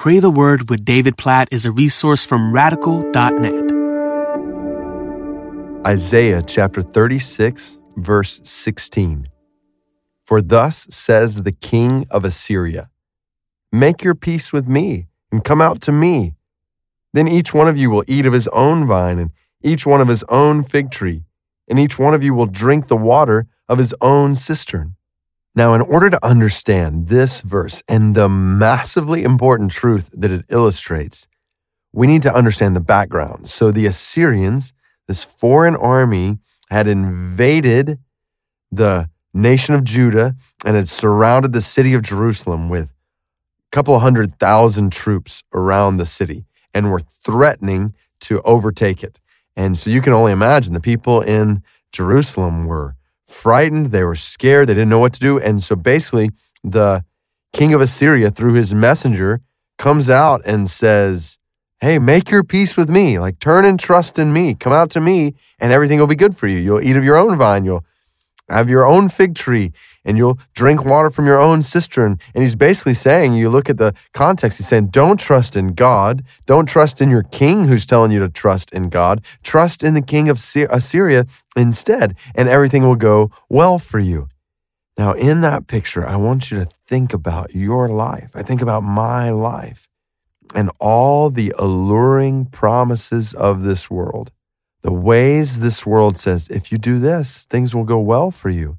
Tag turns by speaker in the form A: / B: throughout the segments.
A: Pray the Word with David Platt is a resource from radical.net.
B: Isaiah chapter 36, verse 16. For thus says the king of Assyria Make your peace with me and come out to me. Then each one of you will eat of his own vine and each one of his own fig tree, and each one of you will drink the water of his own cistern. Now, in order to understand this verse and the massively important truth that it illustrates, we need to understand the background. So, the Assyrians, this foreign army, had invaded the nation of Judah and had surrounded the city of Jerusalem with a couple of hundred thousand troops around the city and were threatening to overtake it. And so you can only imagine the people in Jerusalem were frightened, they were scared, they didn't know what to do. And so basically, the king of Assyria, through his messenger, comes out and says, Hey, make your peace with me. Like, turn and trust in me. Come out to me, and everything will be good for you. You'll eat of your own vine. You'll have your own fig tree and you'll drink water from your own cistern. And he's basically saying, you look at the context, he's saying, don't trust in God. Don't trust in your king who's telling you to trust in God. Trust in the king of Assyria instead, and everything will go well for you. Now, in that picture, I want you to think about your life. I think about my life and all the alluring promises of this world the ways this world says, if you do this, things will go well for you.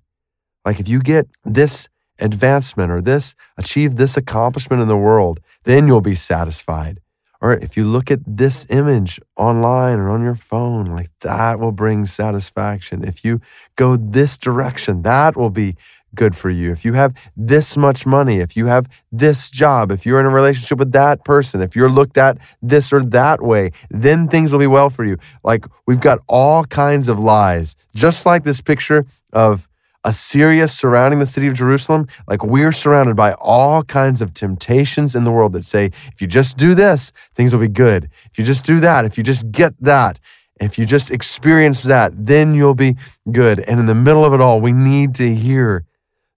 B: Like if you get this advancement or this, achieve this accomplishment in the world, then you'll be satisfied. Or if you look at this image online or on your phone, like that will bring satisfaction. If you go this direction, that will be good for you. If you have this much money, if you have this job, if you're in a relationship with that person, if you're looked at this or that way, then things will be well for you. Like we've got all kinds of lies, just like this picture of Assyria surrounding the city of Jerusalem. Like we're surrounded by all kinds of temptations in the world that say, if you just do this, things will be good. If you just do that, if you just get that, if you just experience that, then you'll be good. And in the middle of it all, we need to hear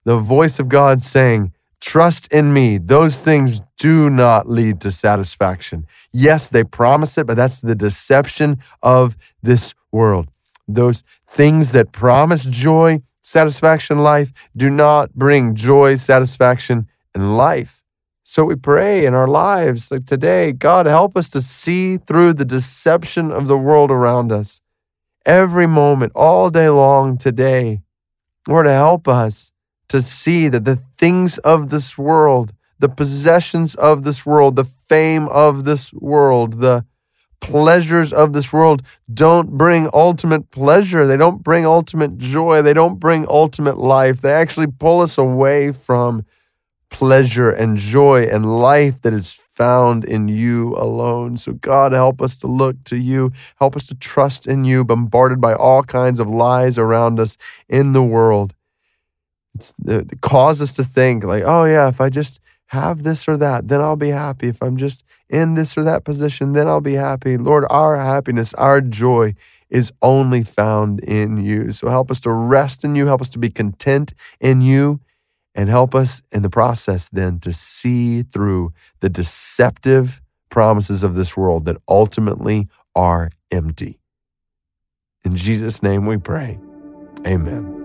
B: the voice of God saying, Trust in me. Those things do not lead to satisfaction. Yes, they promise it, but that's the deception of this world. Those things that promise joy, satisfaction, life do not bring joy, satisfaction, and life. So we pray in our lives like today, God, help us to see through the deception of the world around us every moment, all day long today. Lord, help us to see that the things of this world, the possessions of this world, the fame of this world, the pleasures of this world don't bring ultimate pleasure. They don't bring ultimate joy. They don't bring ultimate life. They actually pull us away from pleasure and joy and life that is found in you alone. So, God, help us to look to you. Help us to trust in you, bombarded by all kinds of lies around us in the world it's, it cause us to think like, oh yeah, if I just have this or that, then I'll be happy. If I'm just in this or that position, then I'll be happy. Lord, our happiness, our joy is only found in you. So help us to rest in you, help us to be content in you, and help us in the process then to see through the deceptive promises of this world that ultimately are empty. In Jesus' name we pray. Amen.